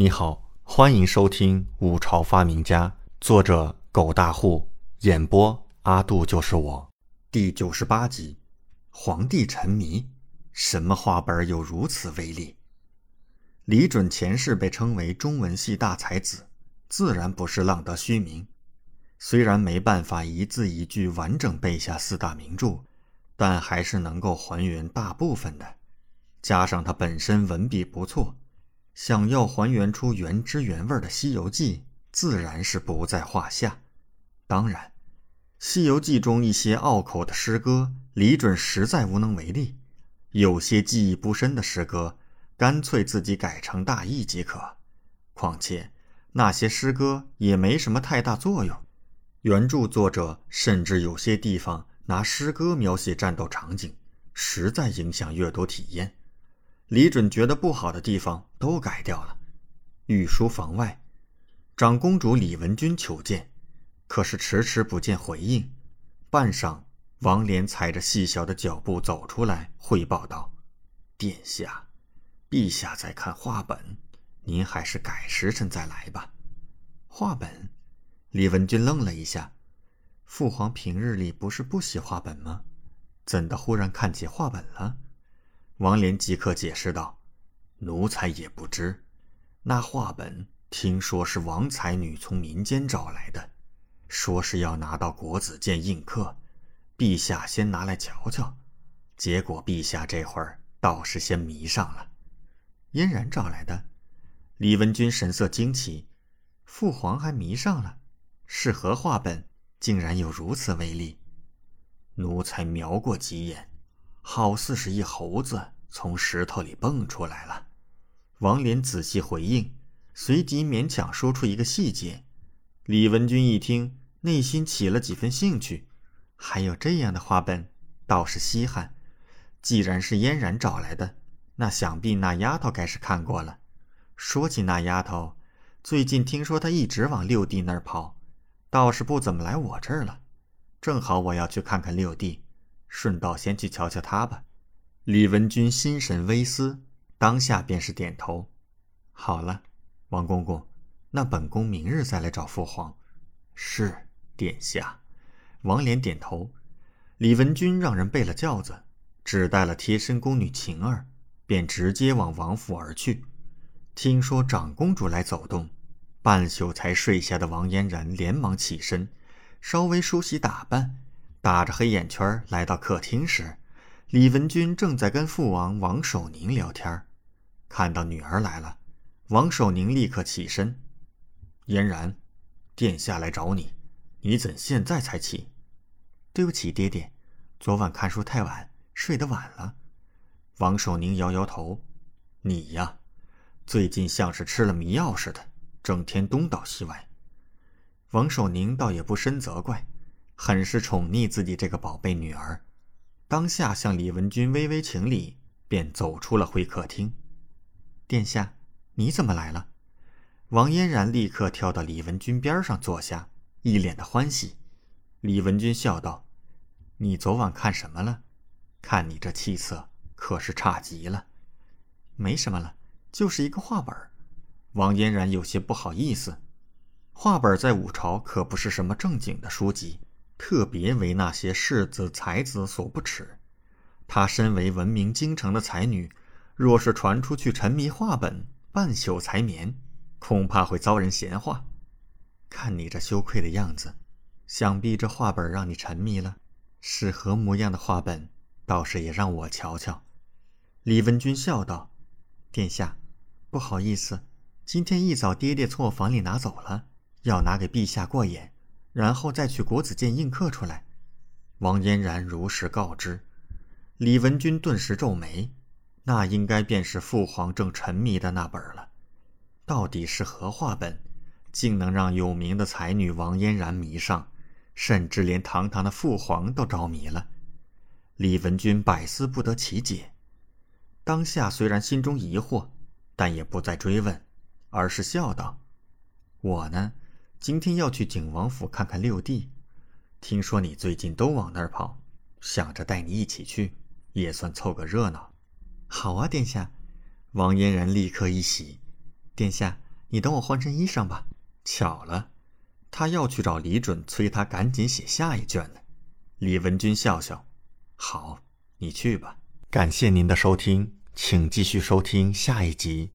你好，欢迎收听《五朝发明家》，作者狗大户，演播阿杜就是我，第九十八集。皇帝沉迷，什么话本有如此威力？李准前世被称为中文系大才子，自然不是浪得虚名。虽然没办法一字一句完整背下四大名著，但还是能够还原大部分的。加上他本身文笔不错。想要还原出原汁原味的《西游记》，自然是不在话下。当然，《西游记》中一些拗口的诗歌，李准实在无能为力。有些记忆不深的诗歌，干脆自己改成大意即可。况且，那些诗歌也没什么太大作用。原著作者甚至有些地方拿诗歌描写战斗场景，实在影响阅读体验。李准觉得不好的地方都改掉了。御书房外，长公主李文君求见，可是迟迟不见回应。半晌，王莲踩着细小的脚步走出来，汇报道：“殿下，陛下在看画本，您还是改时辰再来吧。”画本？李文君愣了一下。父皇平日里不是不写画本吗？怎的忽然看起画本了？王莲即刻解释道：“奴才也不知，那画本听说是王才女从民间找来的，说是要拿到国子监印刻，陛下先拿来瞧瞧。结果陛下这会儿倒是先迷上了。嫣然找来的。”李文君神色惊奇：“父皇还迷上了？是何画本？竟然有如此威力？”奴才瞄过几眼。好似是一猴子从石头里蹦出来了。王林仔细回应，随即勉强说出一个细节。李文君一听，内心起了几分兴趣。还有这样的画本，倒是稀罕。既然是嫣然找来的，那想必那丫头该是看过了。说起那丫头，最近听说她一直往六弟那儿跑，倒是不怎么来我这儿了。正好我要去看看六弟。顺道先去瞧瞧他吧。李文君心神微思，当下便是点头。好了，王公公，那本宫明日再来找父皇。是，殿下。王莲点头。李文君让人备了轿子，只带了贴身宫女晴儿，便直接往王府而去。听说长公主来走动，半宿才睡下的王嫣然连忙起身，稍微梳洗打扮。打着黑眼圈来到客厅时，李文君正在跟父王王守宁聊天。看到女儿来了，王守宁立刻起身：“嫣然，殿下来找你，你怎现在才起？”“对不起，爹爹，昨晚看书太晚，睡得晚了。”王守宁摇摇头：“你呀，最近像是吃了迷药似的，整天东倒西歪。”王守宁倒也不深责怪。很是宠溺自己这个宝贝女儿，当下向李文君微微行礼，便走出了会客厅。殿下，你怎么来了？王嫣然立刻跳到李文君边上坐下，一脸的欢喜。李文君笑道：“你昨晚看什么了？看你这气色，可是差极了。”没什么了，就是一个画本。王嫣然有些不好意思。画本在五朝可不是什么正经的书籍。特别为那些世子才子所不齿。她身为闻名京城的才女，若是传出去沉迷画本，半宿才眠，恐怕会遭人闲话。看你这羞愧的样子，想必这画本让你沉迷了。是何模样的画本？倒是也让我瞧瞧。李文君笑道：“殿下，不好意思，今天一早爹爹从我房里拿走了，要拿给陛下过眼。”然后再去国子监印刻出来。王嫣然如实告知，李文君顿时皱眉，那应该便是父皇正沉迷的那本了。到底是何画本，竟能让有名的才女王嫣然迷上，甚至连堂堂的父皇都着迷了？李文君百思不得其解。当下虽然心中疑惑，但也不再追问，而是笑道：“我呢？”今天要去景王府看看六弟，听说你最近都往那儿跑，想着带你一起去，也算凑个热闹。好啊，殿下！王嫣然立刻一喜，殿下，你等我换身衣裳吧。巧了，他要去找李准，催他赶紧写下一卷呢。李文君笑笑：“好，你去吧。”感谢您的收听，请继续收听下一集。